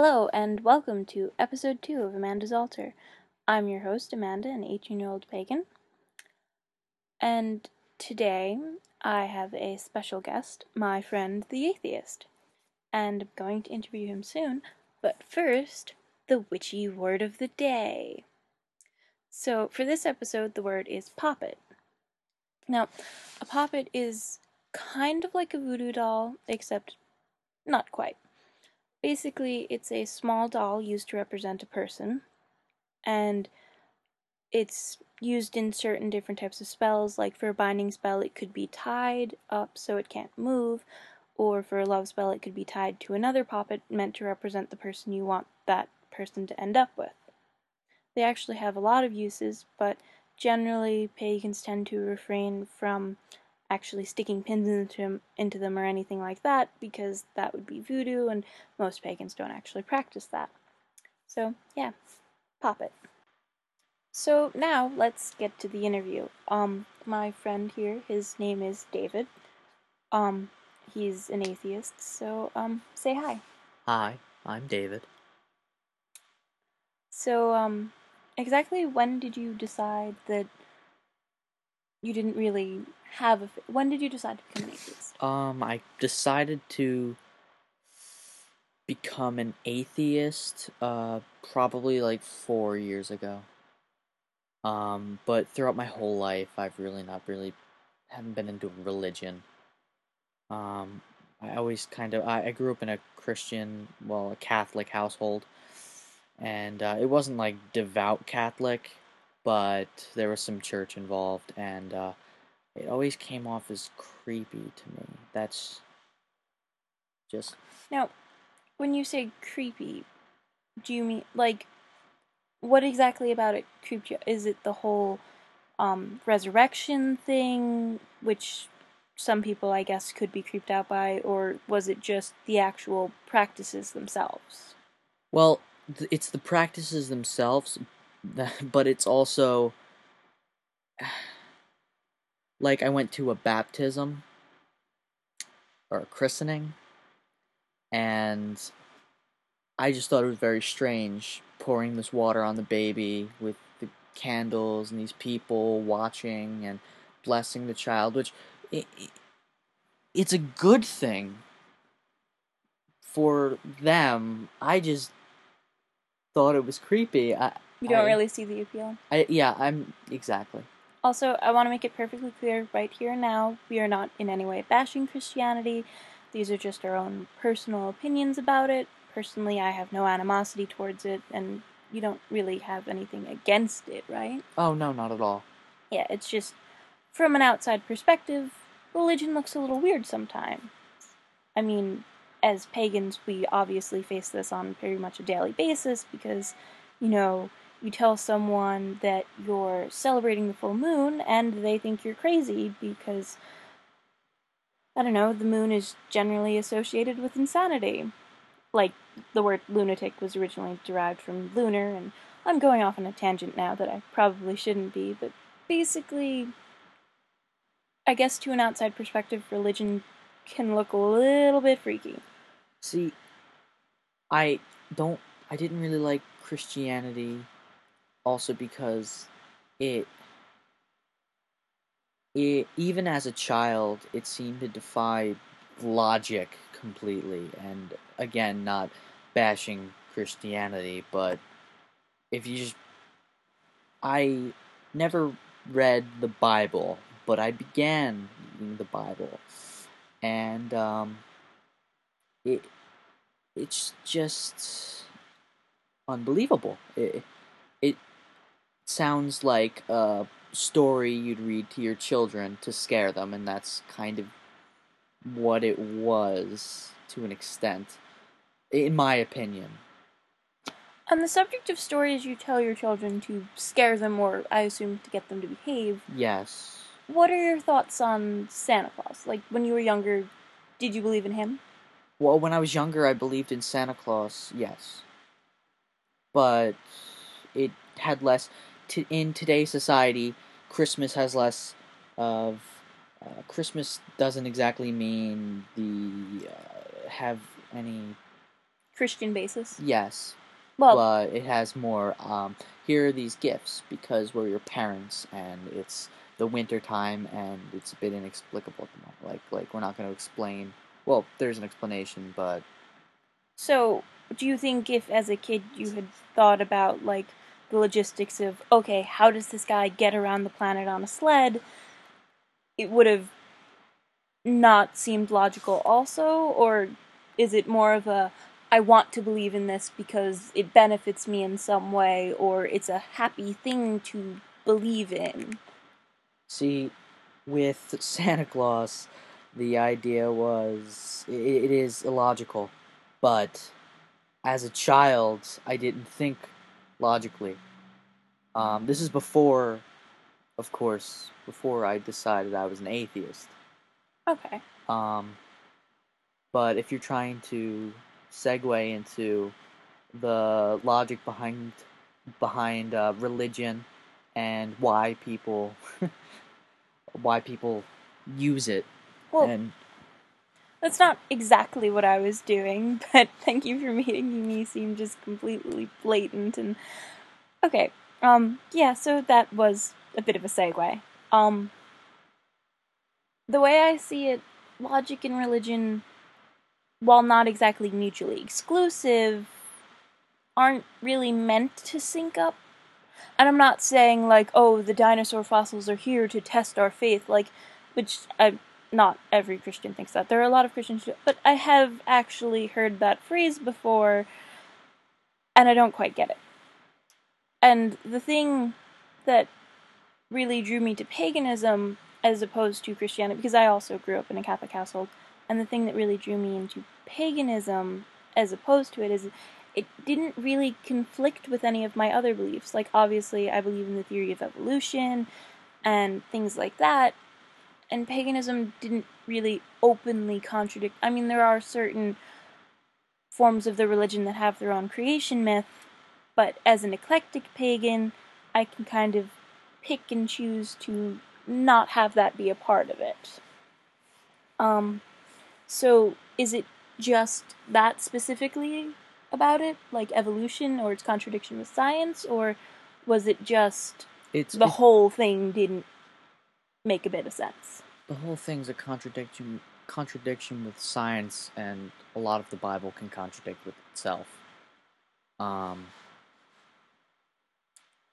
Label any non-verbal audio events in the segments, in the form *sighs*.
Hello, and welcome to episode 2 of Amanda's Altar. I'm your host, Amanda, an 18 year old pagan. And today I have a special guest, my friend the atheist. And I'm going to interview him soon, but first, the witchy word of the day. So, for this episode, the word is poppet. Now, a poppet is kind of like a voodoo doll, except not quite. Basically, it's a small doll used to represent a person, and it's used in certain different types of spells. Like for a binding spell, it could be tied up so it can't move, or for a love spell, it could be tied to another puppet meant to represent the person you want that person to end up with. They actually have a lot of uses, but generally, pagans tend to refrain from actually sticking pins into them, into them or anything like that because that would be voodoo and most pagans don't actually practice that. So, yeah, poppet. So now let's get to the interview. Um my friend here, his name is David. Um he's an atheist. So, um say hi. Hi, I'm David. So, um exactly when did you decide that you didn't really have a. When did you decide to become an atheist? Um, I decided to become an atheist uh probably like 4 years ago. Um, but throughout my whole life I've really not really haven't been into religion. Um, I always kind of I, I grew up in a Christian, well, a Catholic household, and uh, it wasn't like devout Catholic, but there was some church involved, and uh, it always came off as creepy to me. That's just Now, when you say creepy, do you mean like what exactly about it creeped you? Is it the whole um, resurrection thing, which some people, I guess, could be creeped out by, or was it just the actual practices themselves? well, th- it's the practices themselves, *laughs* but it's also *sighs* like I went to a baptism or a christening, and I just thought it was very strange pouring this water on the baby with the candles and these people watching and blessing the child, which i i it's a good thing for them. I just thought it was creepy. I, You don't I- really see the appeal. I, yeah, I'm exactly. Also, I want to make it perfectly clear right here and now we are not in any way bashing Christianity. These are just our own personal opinions about it. Personally, I have no animosity towards it, and you don't really have anything against it, right? Oh no, not at all. Yeah, it's just from an outside perspective, religion looks a little weird sometimes. I mean, as pagans, we obviously face this on pretty much a daily basis because, you know, you tell someone that you're celebrating the full moon and they think you're crazy because, I don't know, the moon is generally associated with insanity. Like, the word lunatic was originally derived from lunar, and I'm going off on a tangent now that I probably shouldn't be, but basically, I guess to an outside perspective, religion can look a little bit freaky. See, I don't. I didn't really like Christianity, also because it. It even as a child, it seemed to defy logic completely, and again, not bashing Christianity, but if you just, I never read the Bible, but I began reading the Bible, and um, it it's just unbelievable. It sounds like a story you'd read to your children to scare them, and that's kind of what it was to an extent, in my opinion. On the subject of stories you tell your children to scare them, or I assume to get them to behave, Yes. what are your thoughts on Santa Claus? Like, when you were younger, did you believe in him? Well, when I was younger, I believed in Santa Claus, yes. But it had less. T- in today's society, Christmas has less of. Uh, Christmas doesn't exactly mean the uh, have any Christian basis. Yes, Well, but it has more. Um, here are these gifts because we're your parents, and it's the winter time, and it's a bit inexplicable at the moment. Like, like we're not going to explain. Well, there's an explanation, but so do you think if as a kid you had thought about like the logistics of okay, how does this guy get around the planet on a sled? It would have not seemed logical also or is it more of a I want to believe in this because it benefits me in some way or it's a happy thing to believe in? See, with Santa Claus, the idea was it, it is illogical, but as a child, I didn't think logically. Um, this is before, of course, before I decided I was an atheist. Okay. Um, but if you're trying to segue into the logic behind behind uh, religion and why people *laughs* why people use it Well, and That's not exactly what I was doing, *laughs* but thank you for making me seem just completely blatant and okay. Um yeah, so that was a bit of a segue. Um the way I see it, logic and religion while not exactly mutually exclusive aren't really meant to sync up. And I'm not saying like, oh, the dinosaur fossils are here to test our faith, like which I not every Christian thinks that. There are a lot of Christians, but I have actually heard that phrase before, and I don't quite get it. And the thing that really drew me to paganism as opposed to Christianity, because I also grew up in a Catholic household, and the thing that really drew me into paganism as opposed to it is it didn't really conflict with any of my other beliefs. Like, obviously, I believe in the theory of evolution and things like that, and paganism didn't really openly contradict. I mean, there are certain forms of the religion that have their own creation myth, but as an eclectic pagan, I can kind of pick and choose to not have that be a part of it. Um, so is it just that specifically about it, like evolution or its contradiction with science, or was it just it's the it- whole thing didn't make a bit of sense? the whole thing's a contradiction contradiction with science and a lot of the bible can contradict with itself. Um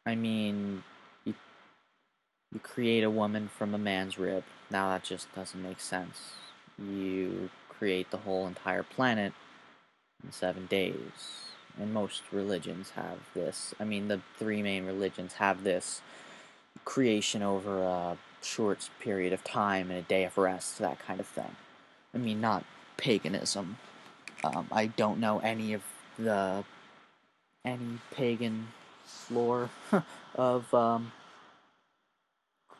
i mean you you create a woman from a man's rib. Now that just doesn't make sense. You create the whole entire planet in 7 days. And most religions have this. I mean the three main religions have this creation over a short period of time and a day of rest, that kind of thing. I mean, not paganism. Um, I don't know any of the any pagan lore *laughs* of um,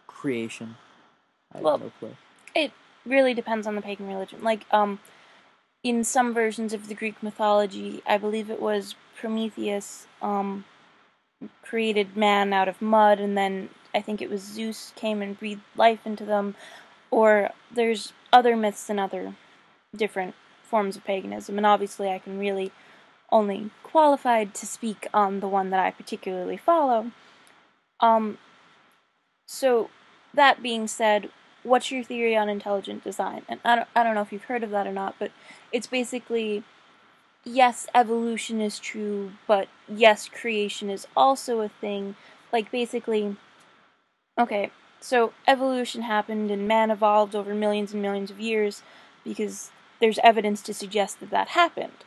creation. I Well, have no clue. It really depends on the pagan religion. Like, um, in some versions of the Greek mythology, I believe it was Prometheus, um, created man out of mud, and then I think it was Zeus came and breathed life into them. Or there's other myths and other different forms of paganism, and obviously I can really only qualified to speak on the one that I particularly follow. Um, so that being said, what's your theory on intelligent design? And I don't, I don't know if you've heard of that or not, but it's basically yes, evolution is true, but yes, creation is also a thing. Like, basically, okay, so evolution happened and man evolved over millions and millions of years because there's evidence to suggest that that happened.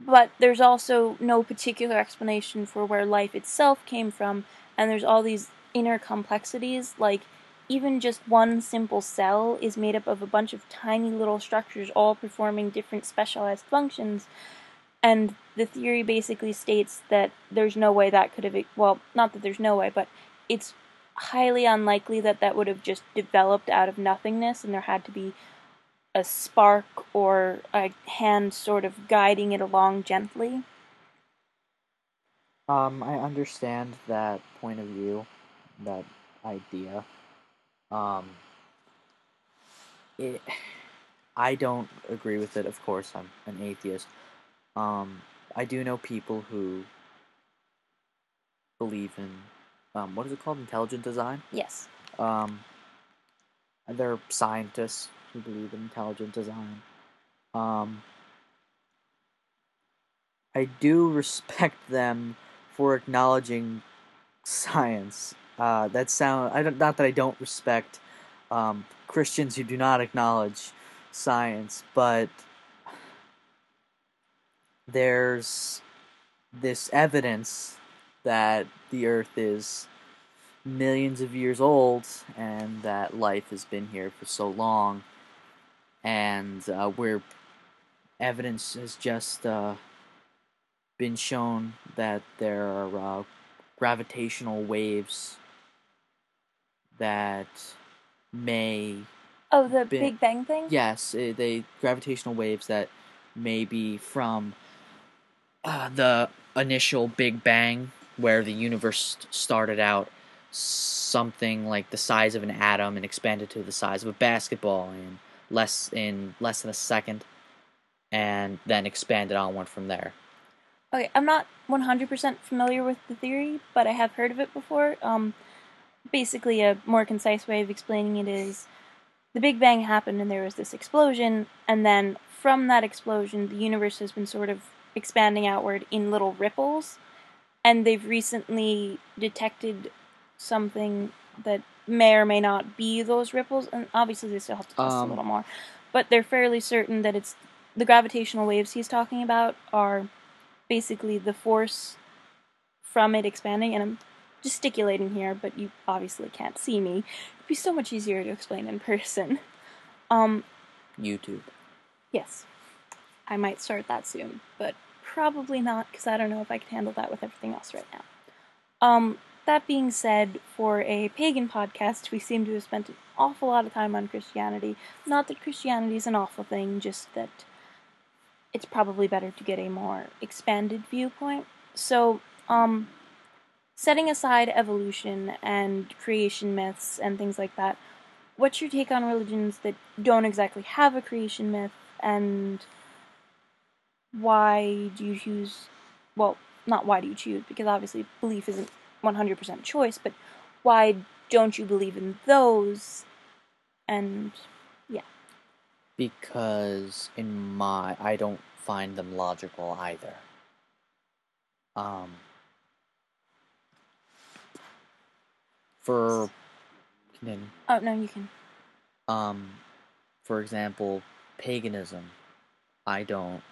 But there's also no particular explanation for where life itself came from, and there's all these inner complexities, like, even just one simple cell is made up of a bunch of tiny little structures all performing different specialized functions and the theory basically states that there's no way that could have well not that there's no way but it's highly unlikely that that would have just developed out of nothingness and there had to be a spark or a hand sort of guiding it along gently Um, I understand that point of view, that idea. Um, it, I don't agree with it. Of course, I'm an atheist, Um, I do know people who believe in um, what is it called? Intelligent design. Yes. Um, they're scientists who believe in intelligent design. Um, I do *laughs* respect them for acknowledging science. Uh, that sound I don't not that I don't respect um, Christians who do not acknowledge science, but there's this evidence that the Earth is millions of years old and that life has been here for so long, and uh, where evidence has just uh, been shown that there are uh, gravitational waves that may Oh, the Bi- Big Bang thing. yes eh, they gravitational waves that may be from uh, the initial big bang where the universe started out something like the size of an atom and expanded to the size of a basketball in less in less than a second and then expanded onward from there Okay, I'm not 100% familiar with the theory, but I have heard of it before. Um, basically, a more concise way of explaining it is the Big Bang happened and there was this explosion, and then from that explosion, the universe has been sort of expanding outward in little ripples, and they've recently detected something that may or may not be those ripples, and obviously they still have to test Um, a little more, but they're fairly certain that it's the gravitational waves he's talking about are basically the force from it expanding, and I'm gesticulating here, but you obviously can't see me. It'd be so much easier to explain in person. Um, youtube yes, I might start that soon, but probably not because I don't know if I can handle that with everything else right now. Um, that being said, for a pagan podcast, we seem to have spent an awful lot of time on Christianity. Not that Christianity is an awful thing, just that it's probably better to get a more expanded viewpoint. So, um, setting aside evolution and creation myths and things like that, what's your take on religions that don't exactly have a creation myth, and why do you choose? Well, not why do you choose, because obviously belief isn't 100% choice, but why don't you believe in those? And yeah. because in my I don't find them logical either. Um for continue. oh no, you can. um for example, paganism I don't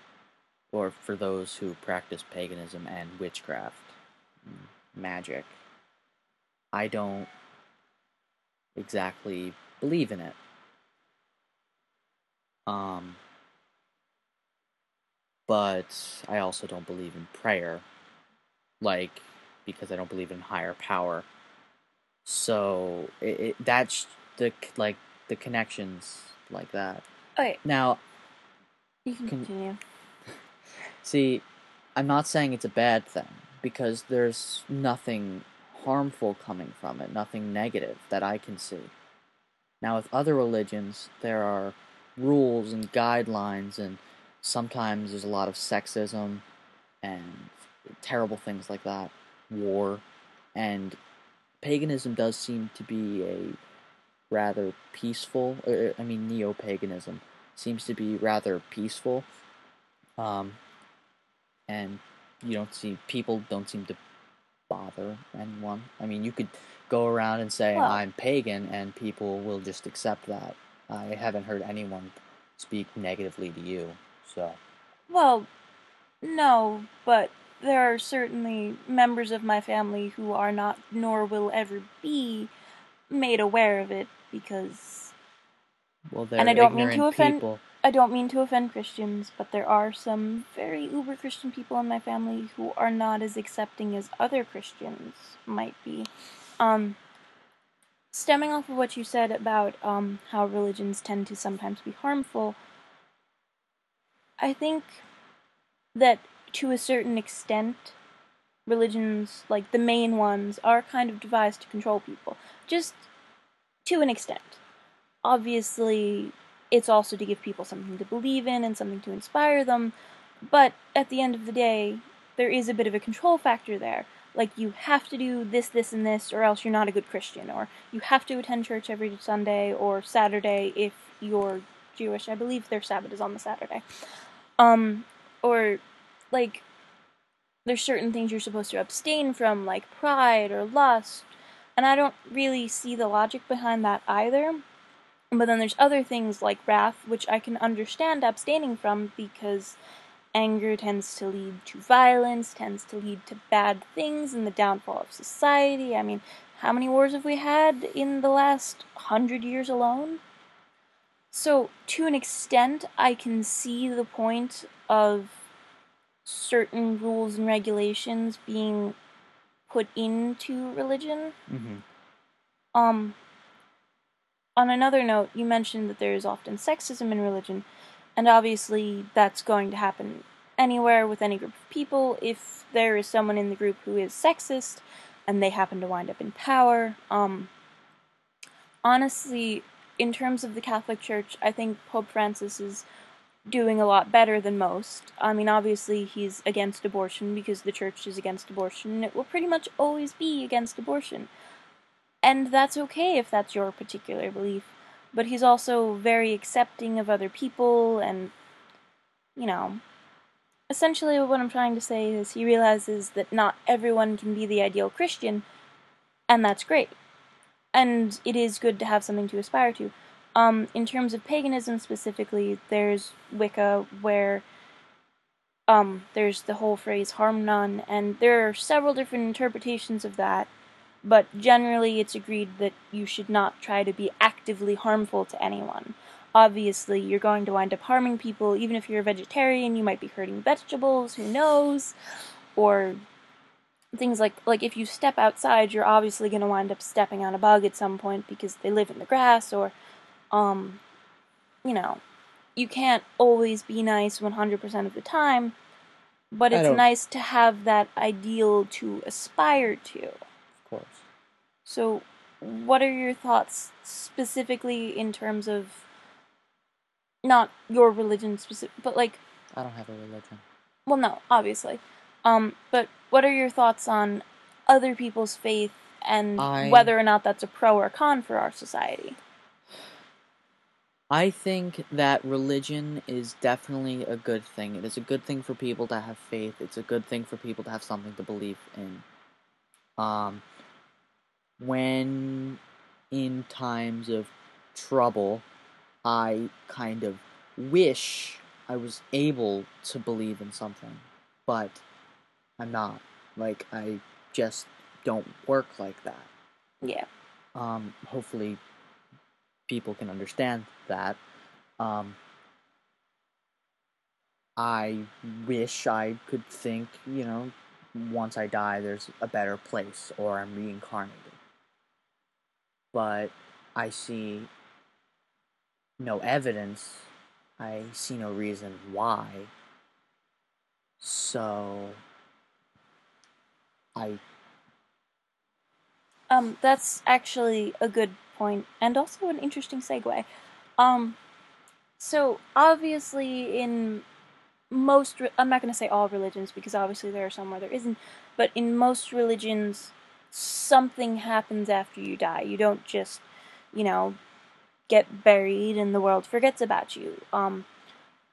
or for those who practice paganism and witchcraft, mm, magic, I don't exactly believe in it. Um, but I also don't believe in prayer, like because I don't believe in higher power. So it, it that's the like the connections like that. Okay, Now, you can Can- continue. See, I'm not saying it's a bad thing because there's nothing harmful coming from it, nothing negative that I can see. Now, with other religions, there are rules and guidelines, and sometimes there's a lot of sexism and terrible things like that, war, and paganism does seem to be a rather peaceful. Uh, I mean, neo paganism seems to be rather peaceful. Um, and you don't see people don't seem to bother anyone. I mean, you could go around and say Well- I'm pagan, and people will just accept that. I haven't heard anyone speak negatively to you, so Well, no, but there are certainly members of my family who are not, nor will ever be, made aware of it because well, they're And I don't mean to offend- people. I don't mean to offend Christians, but there are some very uber Christian people in my family who are not as accepting as other Christians might be. Um, stemming off of what you said about um, how religions tend to sometimes be harmful, I think that to a certain extent, religions, like the main ones, are kind of devised to control people. Just to an extent. Obviously, it's also to give people something to believe in and something to inspire them, but at the end of the day, there is a bit of a control factor there. Like, you have to do this, this, and this, or else you're not a good Christian. Or you have to attend church every Sunday or Saturday if you're Jewish. I believe their Sabbath is on the Saturday. Um, or, like, there's certain things you're supposed to abstain from, like pride or lust. And I don't really see the logic behind that either. But then there's other things like wrath, which I can understand abstaining from because anger tends to lead to violence, tends to lead to bad things and the downfall of society. I mean, how many wars have we had in the last hundred years alone? So, to an extent, I can see the point of certain rules and regulations being put into religion. Mm-hmm. Um, on another note, you mentioned that there is often sexism in religion, and obviously that's going to happen anywhere with any group of people. If there is someone in the group who is sexist and they happen to wind up in power, um, honestly, in terms of the Catholic Church, I think Pope Francis is doing a lot better than most. I mean, obviously, he's against abortion because the church is against abortion, and it will pretty much always be against abortion. And that's okay if that's your particular belief. But he's also very accepting of other people, and, you know. Essentially, what I'm trying to say is he realizes that not everyone can be the ideal Christian, and that's great. And it is good to have something to aspire to. Um, in terms of paganism specifically, there's Wicca, where um, there's the whole phrase harm none, and there are several different interpretations of that, but generally it's agreed that you should not try to be actively harmful to anyone. Obviously, you're going to wind up harming people, even if you're a vegetarian, you might be hurting vegetables, who knows? Or things like like if you step outside, you're obviously going to wind up stepping on a bug at some point because they live in the grass or um, you know, you can't always be nice 100% of the time, but it's nice to have that ideal to aspire to. So, what are your thoughts specifically in terms of not your religion specific, but like I don't have a religion. Well, no, obviously. Um, but what are your thoughts on other people's faith and I... whether or not that's a pro or con for our society? I think that religion is definitely a good thing. It is a good thing for people to have faith. It's a good thing for people to have something to believe in. Um, when in times of trouble, I kind of wish I was able to believe in something, but I'm not. Like, I just don't work like that. Yeah. Um, hopefully, people can understand that. Um, I wish I could think, you know, once I die, there's a better place, or I'm reincarnated. But I see no evidence. I see no reason why. So I um that's actually a good point, and also an interesting segue. Um, so obviously, in most, re- I'm not going to say all religions because obviously there are some where there isn't, but in most religions, something happens after you die. You don't just, you know, get buried and the world forgets about you. Um,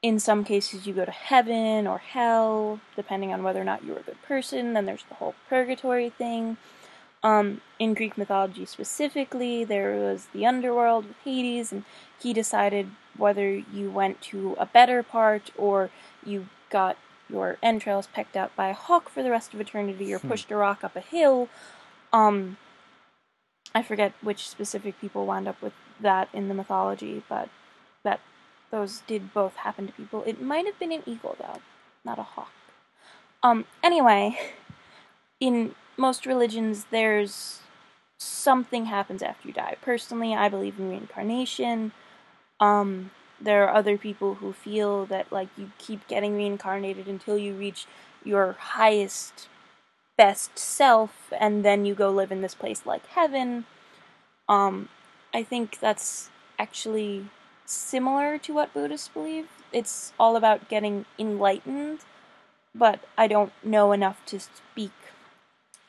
in some cases, you go to heaven or hell, depending on whether or not you're a good person. Then there's the whole purgatory thing. Um, in Greek mythology specifically, there was the underworld with Hades, and he decided whether you went to a better part or you got your entrails pecked out by a hawk for the rest of eternity or hmm. pushed a rock up a hill. Um, I forget which specific people wound up with that in the mythology, but that those did both happen to people. It might have been an eagle though, not a hawk. Um, anyway, *laughs* in most religions, there's something happens after you die. Personally, I believe in reincarnation. Um, there are other people who feel that like you keep getting reincarnated until you reach your highest best self and then you go live in this place like heaven. Um, I think that's actually similar to what Buddhists believe. It's all about getting enlightened, but I don't know enough to speak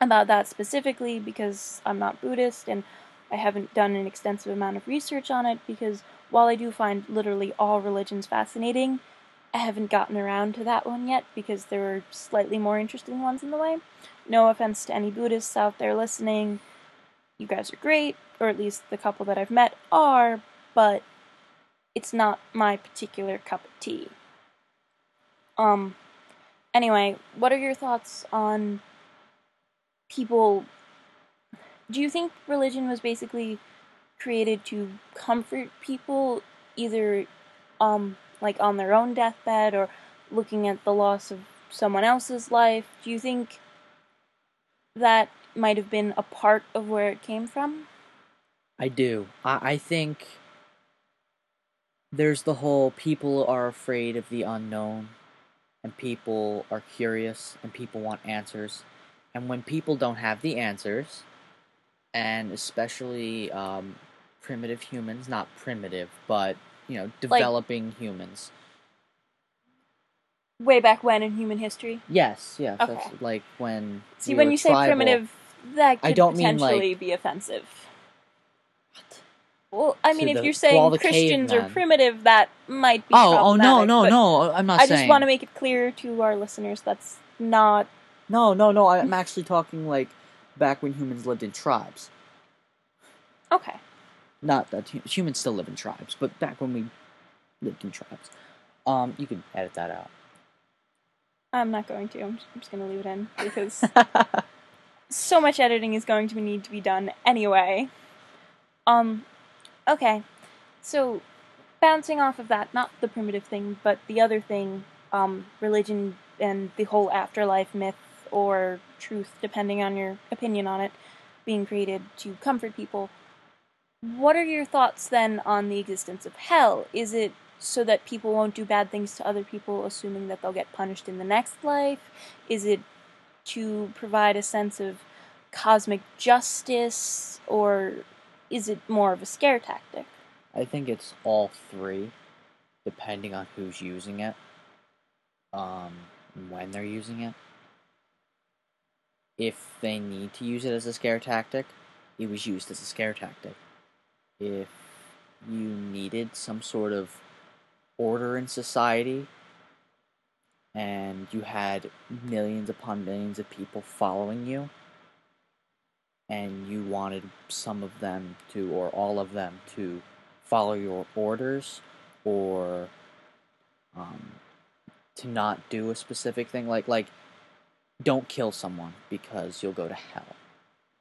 about that specifically because I'm not Buddhist and I haven't done an extensive amount of research on it because while I do find literally all religions fascinating, I haven't gotten around to that one yet because there are slightly more interesting ones in the way. No offense to any Buddhists out there listening. You guys are great, or at least the couple that I've met are, but it's not my particular cup of tea. Um, anyway, what are your thoughts on people? Do you think religion was basically created to comfort people, either, um, like on their own deathbed or looking at the loss of someone else's life? Do you think that might have been a part of where it came from? I do. I, I think there's the whole people are afraid of the unknown and people are curious and people want answers and when people don't have the answers and especially um, primitive humans not primitive but you know developing like, humans way back when in human history yes yes okay. that's like when see when you tribal, say primitive that could I don't potentially mean like, be offensive What? well, I mean, if the, you're saying Christians are primitive, that might be. Oh, oh no, no, no! I'm not. I saying. just want to make it clear to our listeners that's not. No, no, no! I'm actually talking like back when humans lived in tribes. Okay. Not that humans still live in tribes, but back when we lived in tribes. Um, you can edit that out. I'm not going to. I'm just, I'm just going to leave it in because *laughs* so much editing is going to need to be done anyway. Um, Okay, so bouncing off of that, not the primitive thing, but the other thing, um, religion and the whole afterlife myth or truth, depending on your opinion on it, being created to comfort people. What are your thoughts then on the existence of hell? Is it so that people won't do bad things to other people, assuming that they'll get punished in the next life? Is it to provide a sense of cosmic justice or is it more of a scare tactic? I think it's all three, depending on who's using it, um, when they're using it. If they need to use it as a scare tactic, it was used as a scare tactic. If you needed some sort of order in society and you had millions upon millions of people following you, and you wanted some of them to, or all of them, to follow your orders or um, to not do a specific thing, like like don't kill someone because you'll go to hell.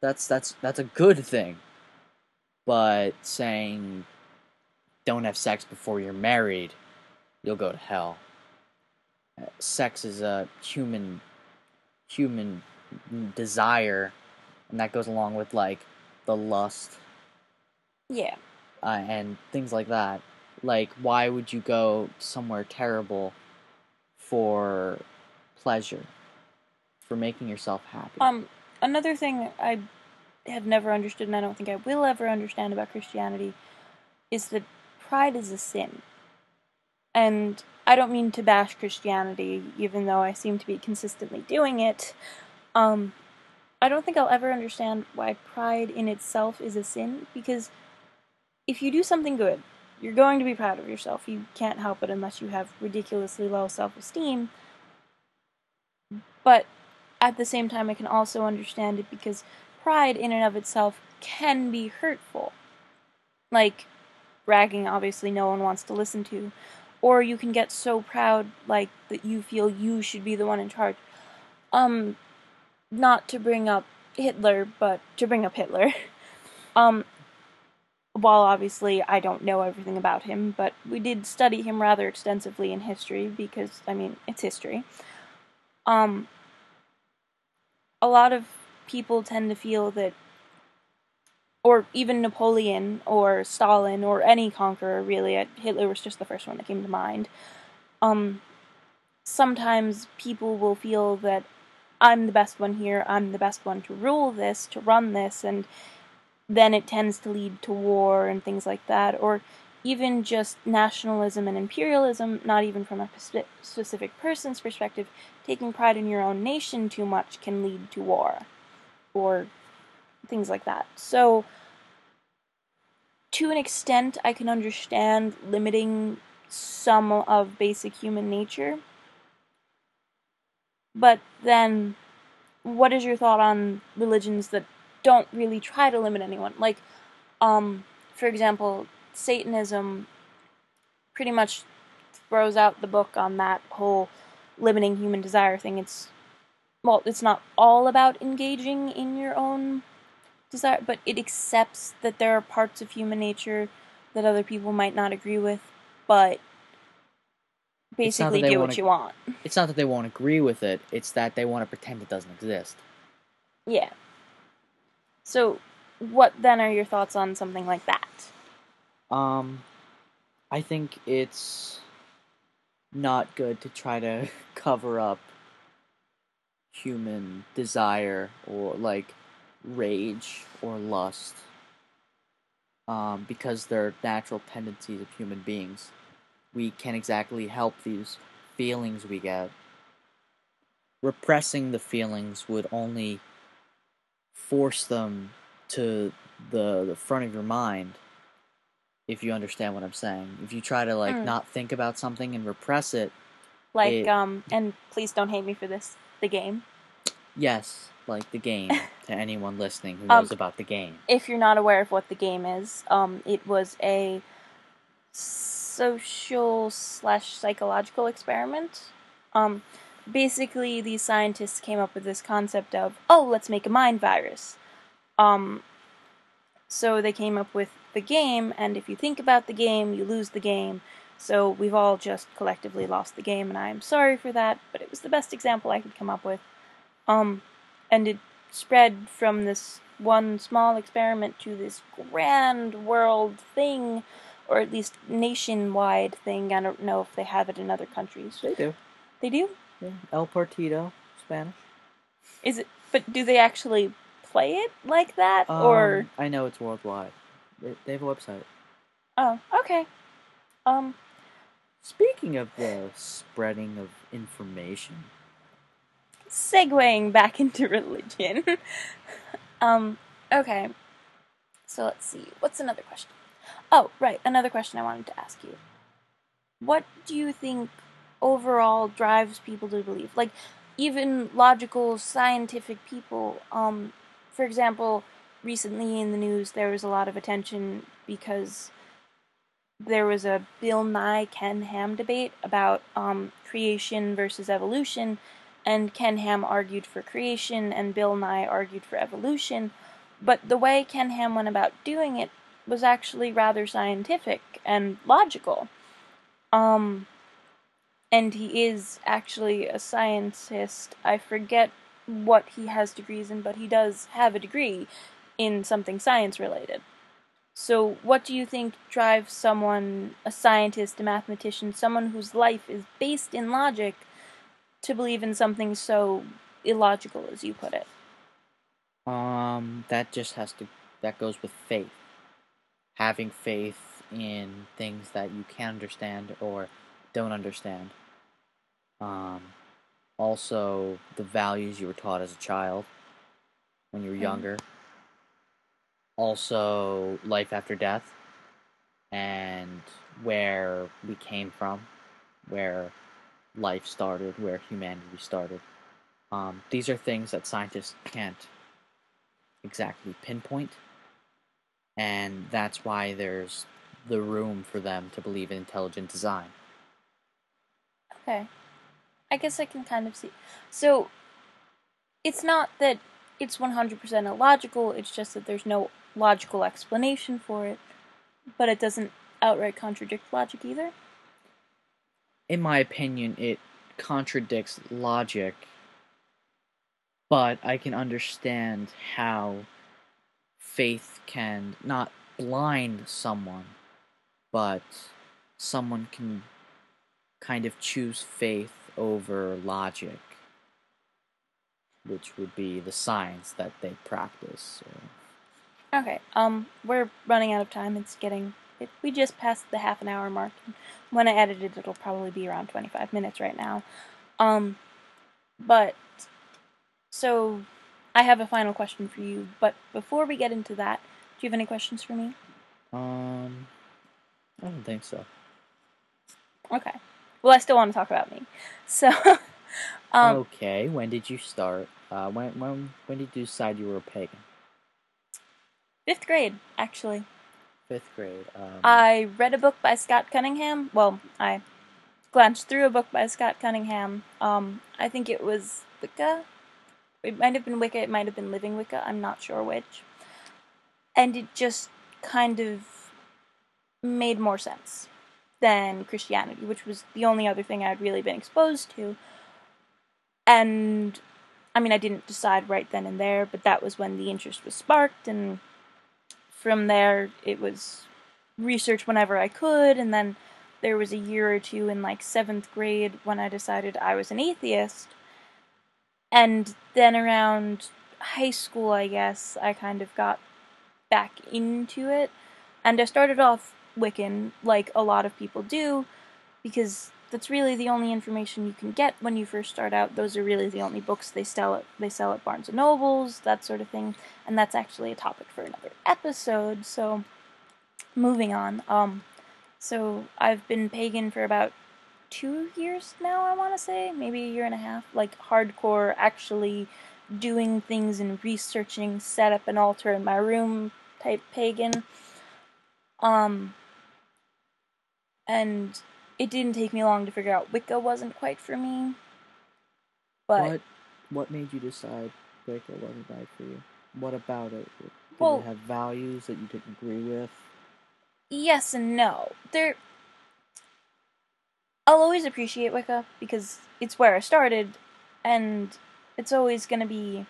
That's that's that's a good thing. But saying don't have sex before you're married, you'll go to hell. Sex is a human human desire and that goes along with like the lust. Yeah. Uh, and things like that. Like, why would you go somewhere terrible for pleasure, for making yourself happy? Um, another thing I have never understood, and I don't think I will ever understand about Christianity, is that pride is a sin. And I don't mean to bash Christianity, even though I seem to be consistently doing it. Um, I don't think I'll ever understand why pride in itself is a sin because if you do something good, you're going to be proud of yourself. You can't help it unless you have ridiculously low self esteem. But at the same time, I can also understand it because pride in and of itself can be hurtful. Like, bragging, obviously, no one wants to listen to. Or you can get so proud, like, that you feel you should be the one in charge. Um, not to bring up Hitler, but to bring up Hitler. *laughs* um, while obviously I don't know everything about him, but we did study him rather extensively in history because, I mean, it's history. Um, a lot of people tend to feel that, or even Napoleon or Stalin or any conqueror, really, Hitler was just the first one that came to mind. Um, sometimes people will feel that I'm the best one here, I'm the best one to rule this, to run this, and then it tends to lead to war and things like that. Or even just nationalism and imperialism, not even from a specific person's perspective, taking pride in your own nation too much can lead to war or things like that. So, to an extent, I can understand limiting some of basic human nature. But then, what is your thought on religions that don't really try to limit anyone? Like, um, for example, Satanism pretty much throws out the book on that whole limiting human desire thing. It's well, it's not all about engaging in your own desire, but it accepts that there are parts of human nature that other people might not agree with, but basically do what wanna, you want. It's not that they won't agree with it, it's that they want to pretend it doesn't exist. Yeah. So, what then are your thoughts on something like that? Um, I think it's not good to try to *laughs* cover up human desire or like rage or lust um, because they're natural tendencies of human beings. We can't exactly help these feelings we get. Repressing the feelings would only force them to the, the front of your mind if you understand what I'm saying. If you try to like Mm. not think about something and repress it, Like, It- um, and please don't hate me for this, the game. yes, like the game *laughs* to anyone listening who Um, knows about the game. If you're not aware of what the game is, um, it was a social slash psychological experiment. Um, basically, these scientists came up with this concept of, oh, let's make a mind virus. Um, so they came up with the game, and if you think about the game, you lose the game. So we've all just collectively lost the game, and I am sorry for that, but it was the best example I could come up with. Um, and it spread from this one small experiment to this grand world thing, or at least nationwide thing. I don't know if they have it in other countries. They do. They do? Yeah. El Partido, Spanish. Is it? But do they actually play it like that, or? Um, I know it's worldwide. They, they have a website. Oh, okay. Um, Speaking of the spreading of information, segueing back into *laughs* religion. um, okay. So let's see. What's another question? Oh, right. Another question I wanted to ask you. What do you think overall drives people to believe? Like, even logical, scientific people. Um, for example, recently in the news, there was a lot of attention because there was a Bill Nye Ken Ham debate about um, creation versus evolution, and Ken Ham argued for creation, and Bill Nye argued for evolution. But the way Ken Ham went about doing it was actually rather scientific and logical. Um, and he is actually a scientist. I forget what he has degrees in, but he does have a degree in something science related. So, what do you think drives someone, a scientist, a mathematician, someone whose life is based in logic, to believe in something so illogical, as you put it? um, that just has to that goes with faith. Having faith in things that you can understand or don't understand. Um, also the values you were taught as a child when you were Mhm. younger. Also life after death and where we came from, where life started, where humanity started. Um, these are things that scientists can't exactly pinpoint, and that's why there's the room for them to believe in intelligent design. Okay. I guess I can kind of see. So, it's not that it's 100% illogical, it's just that there's no logical explanation for it, but it doesn't outright contradict logic either. In my opinion, it contradicts logic, but I can understand how faith can not blind someone, but someone can kind of choose faith over logic, which would be the science that they practice. So. Okay, um, we're running out of time. It's getting it, we just passed the half an hour mark. When I edit it, it'll probably be around 25 minutes right now. Um, but so I have a final question for you. But before we get into that, do you have any questions for me? Um, I don't think so. Okay. Well, I still want to talk about me. So, *laughs* um, okay. When did you start? Uh, when when when did you decide you were a pagan? fifth grade, actually. Fifth grade. Um, I read a book by Scott Cunningham. Well, I glanced through a book by Scott Cunningham. Um, I think it was Wicca. It might have been Wicca. It might have been Living Wicca. I'm not sure which. And it just kind of made more sense than Christianity, which was the only other thing I'd really been exposed to. And I mean, I didn't decide right then and there, but that was when the interest was sparked, and from there it was research whenever I could, and then there was a year or two in like seventh grade when I decided I was an atheist. And then around high school, I guess, I kind of got back into it. And I started off Wiccan, like a lot of people do, because that's really the only information you can get when you first start out. Those are really the only books they sell at they sell at Barnes and Nobles, that sort of thing. And that's actually a topic for another episode. So moving on. Um so I've been pagan for about two years now, I wanna say, maybe a year and a half. Like hardcore actually doing things and researching, set up an altar in my room type pagan. Um and it didn't take me long to figure out Wicca wasn't quite for me. But what what made you decide Wicca wasn't right for you? What about it? Did Well- it have values that you didn't agree with? yes and no. There I'll always appreciate Wicca because it's where I started and it's always going to be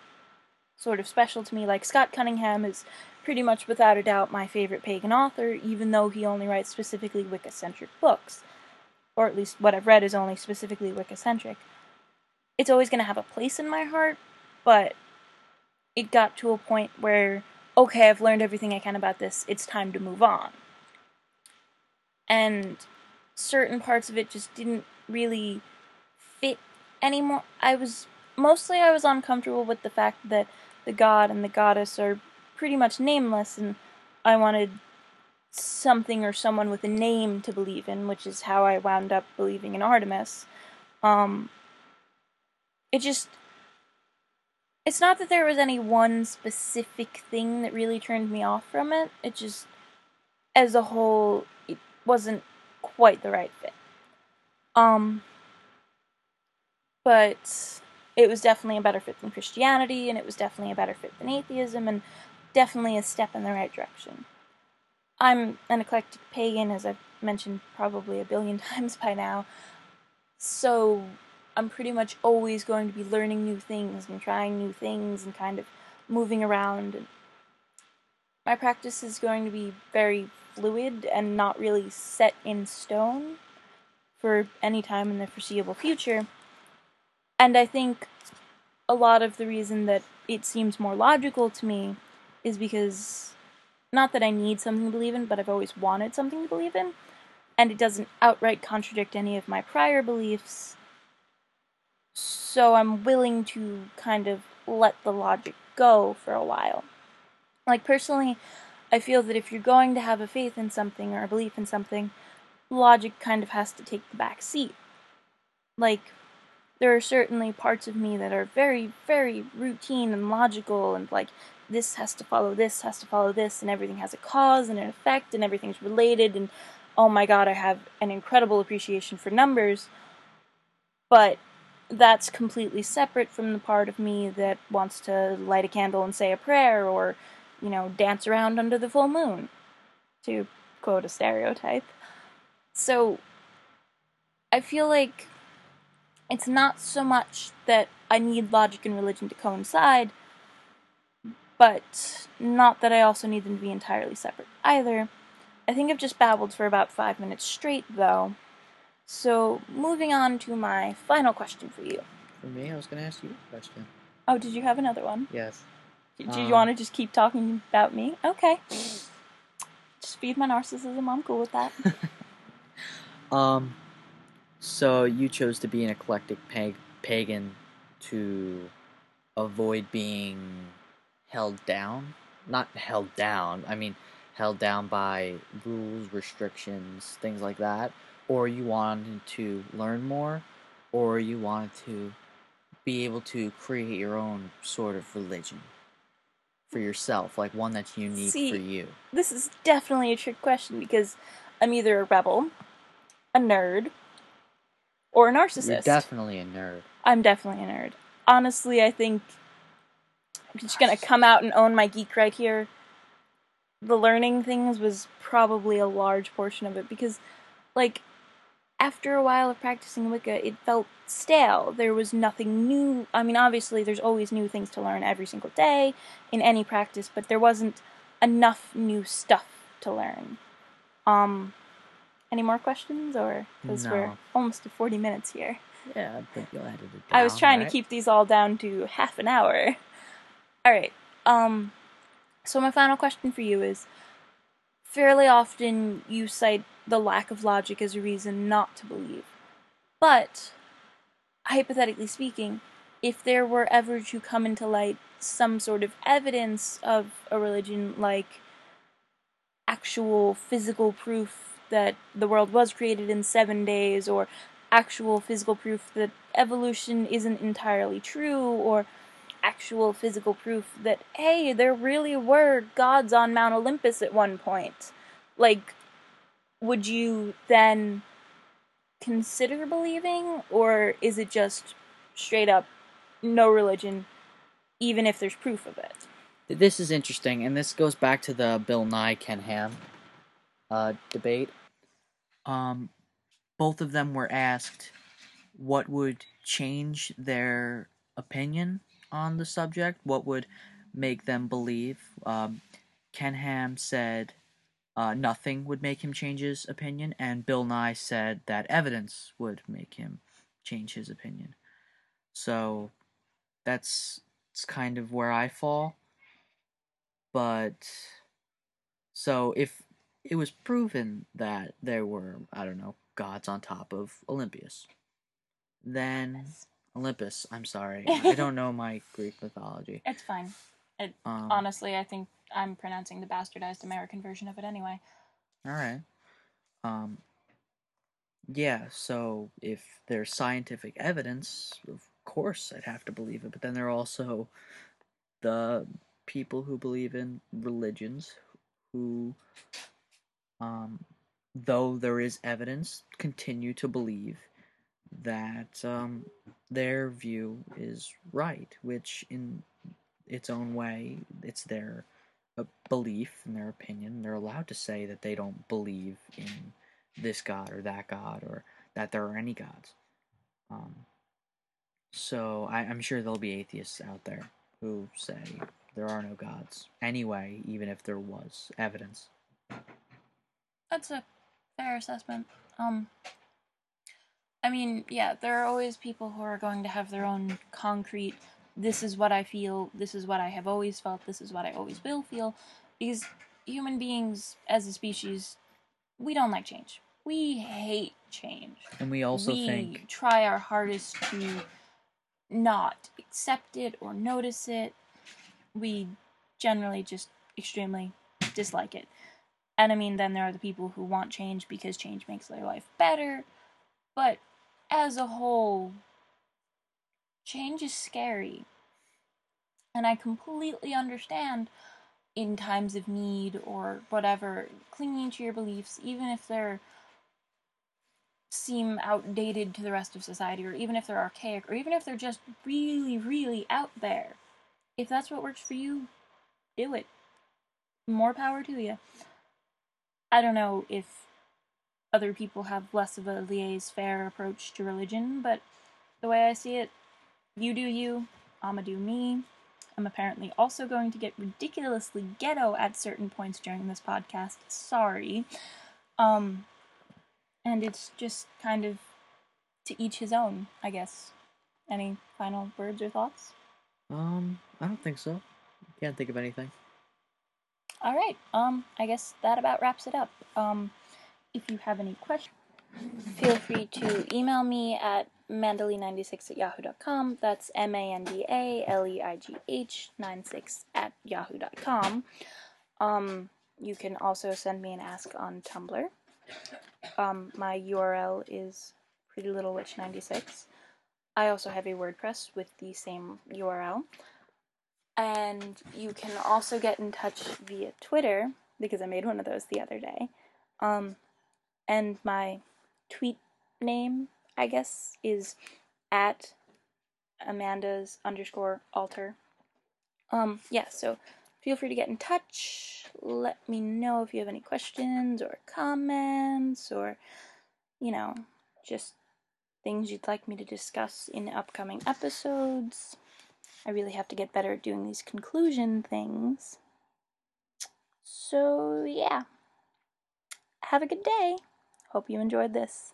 sort of special to me like Scott Cunningham is pretty much without a doubt my favorite pagan author even though he only writes specifically Wicca-centric books or at least what I've read is only specifically Wicca-centric. It's always going to have a place in my heart, but it got to a point where okay, I've learned everything I can about this. It's time to move on. And certain parts of it just didn't really fit anymore. I was mostly I was uncomfortable with the fact that the god and the goddess are pretty much nameless and I wanted something or someone with a name to believe in, which is how I wound up believing in Artemis. Um it just it's not that there was any one specific thing that really turned me off from it. It just as a whole it wasn't quite the right fit. Um but it was definitely a better fit than Christianity and it was definitely a better fit than atheism and definitely a step in the right direction. I'm an eclectic pagan as I've mentioned probably a billion *laughs* times by now. So I'm pretty much always going to be learning new things and trying new things and kind of moving around. My practice is going to be very fluid and not really set in stone for any time in the foreseeable future. And I think a lot of the reason that it seems more logical to me is because not that I need something to believe in, but I've always wanted something to believe in, and it doesn't outright contradict any of my prior beliefs. So I'm willing to kind of let the logic go for a while. Like, personally, I feel that if you're going to have a faith in something or a belief in something, logic kind of has to take the back seat. Like, there are certainly parts of me that are very, very routine and logical, and like, this has to follow this, has to follow this, and everything has a cause and an effect, and everything's related, and oh my god, I have an incredible appreciation for numbers. But that's completely separate from the part of me that wants to light a candle and say a prayer, or, you know, dance around under the full moon, to quote a stereotype. So, I feel like it's not so much that I need logic and religion to coincide, but not that I also need them to be entirely separate either. I think I've just babbled for about five minutes straight, though. So, moving on to my final question for you. For me, I was going to ask you a question. Oh, did you have another one? Yes. Did you Um, want to just keep talking about me? Okay. Just feed my narcissism. I'm cool with that. *laughs* Um, so you chose to be an eclectic pag- pagan to avoid being held down? Not held down. I mean, held down by rules, restrictions, things like that. Or you wanted to learn more, or you wanted to be able to create your own sort of religion for yourself, like one that's unique See, for you. this is definitely a trick question because I'm either a rebel, a nerd, or a narcissist. You're definitely a nerd. I'm definitely a nerd. Honestly, I think I'm just gonna come out and own my geek right here. The learning things was probably a large portion of it because, like, after a while of practicing Wicca, it felt stale. There was nothing new. I mean, obviously, there's always new things to learn every single day in any practice, but there wasn't enough new stuff to learn. Um, any more questions, or because we're almost to 40 minutes here. Yeah, I think you'll edit it down. I was trying right? to keep these all down to half an hour. All right. Um so my final question for you is fairly often you cite the lack of logic as a reason not to believe. But hypothetically speaking, if there were ever to come into light some sort of evidence of a religion like actual physical proof that the world was created in 7 days or actual physical proof that evolution isn't entirely true or actual physical proof that hey there really were gods on mount olympus at one point like would you then consider believing or is it just straight up no religion even if there's proof of it This is interesting, and this goes back to the Bill Nye Ken Ham uh, debate. Um, both of them were asked what would change their opinion on the subject, what would make them believe. Um, Ken Ham said uh, nothing would make him change his opinion, and Bill Nye said that evidence would make him change his opinion. So that's, that's kind of where I fall but so if it was proven that there were i don't know gods on top of Olympus, then olympus i'm sorry. *laughs* I don't know my greek mythology. It's fine. Um, honestly i think i'm pronouncing the bastardized american version of it anyway. All right. Um yeah so if there's scientific evidence of course i'd have to believe it but then there are also the people who believe in religions who um though there is evidence continue to believe that um their view is right which in its own way it's their uh, belief and their opinion they're allowed to say that they don't believe in this god or that god or that there are any gods um so I, i'm sure there'll be atheists out there who say there are no gods anyway, even if there was evidence. That's a fair assessment. Um, I mean, yeah, there are always people who are going to have their own concrete. This is what I feel. This is what I have always felt. This is what I always will feel. Because human beings, as a species, we don't like change. We hate change. And we also we think try our hardest to not accept it or notice it. We generally just extremely dislike it. And I mean, then there are the people who want change because change makes their life better. But as a whole, change is scary. And I completely understand in times of need or whatever, clinging to your beliefs, even if they're seem outdated to the rest of society, or even if they're archaic, or even if they're just really, really out there. If that's what works for you, do it. More power to you. I don't know if other people have less of a laissez faire approach to religion, but the way I see it, you do you, I'ma do me. I'm apparently also going to get ridiculously ghetto at certain points during this podcast. Sorry. Um, and it's just kind of to each his own, I guess. Any final words or thoughts? um I don't think so. Can't think of anything. All right. Um, I guess that about wraps it up. Um, if you have any questions, feel free to email me at mandaleigh96 at yahoo.com. That's M A N D A L E I G H 96 at yahoo.com. Um, you can also send me an ask on Tumblr. Um, my URL is Pretty Little Witch 96. I also have a WordPress with the same URL. And you can also get in touch via Twitter because I made one of those the other day. Um, and my tweet name, I guess, is at Amanda's underscore alter. Um, yeah, so feel free to get in touch. Let me know if you have any questions or comments or, you know, just things you'd like me to discuss in upcoming episodes. I really have to get better at doing these conclusion things. So, yeah. Have a good day. Hope you enjoyed this.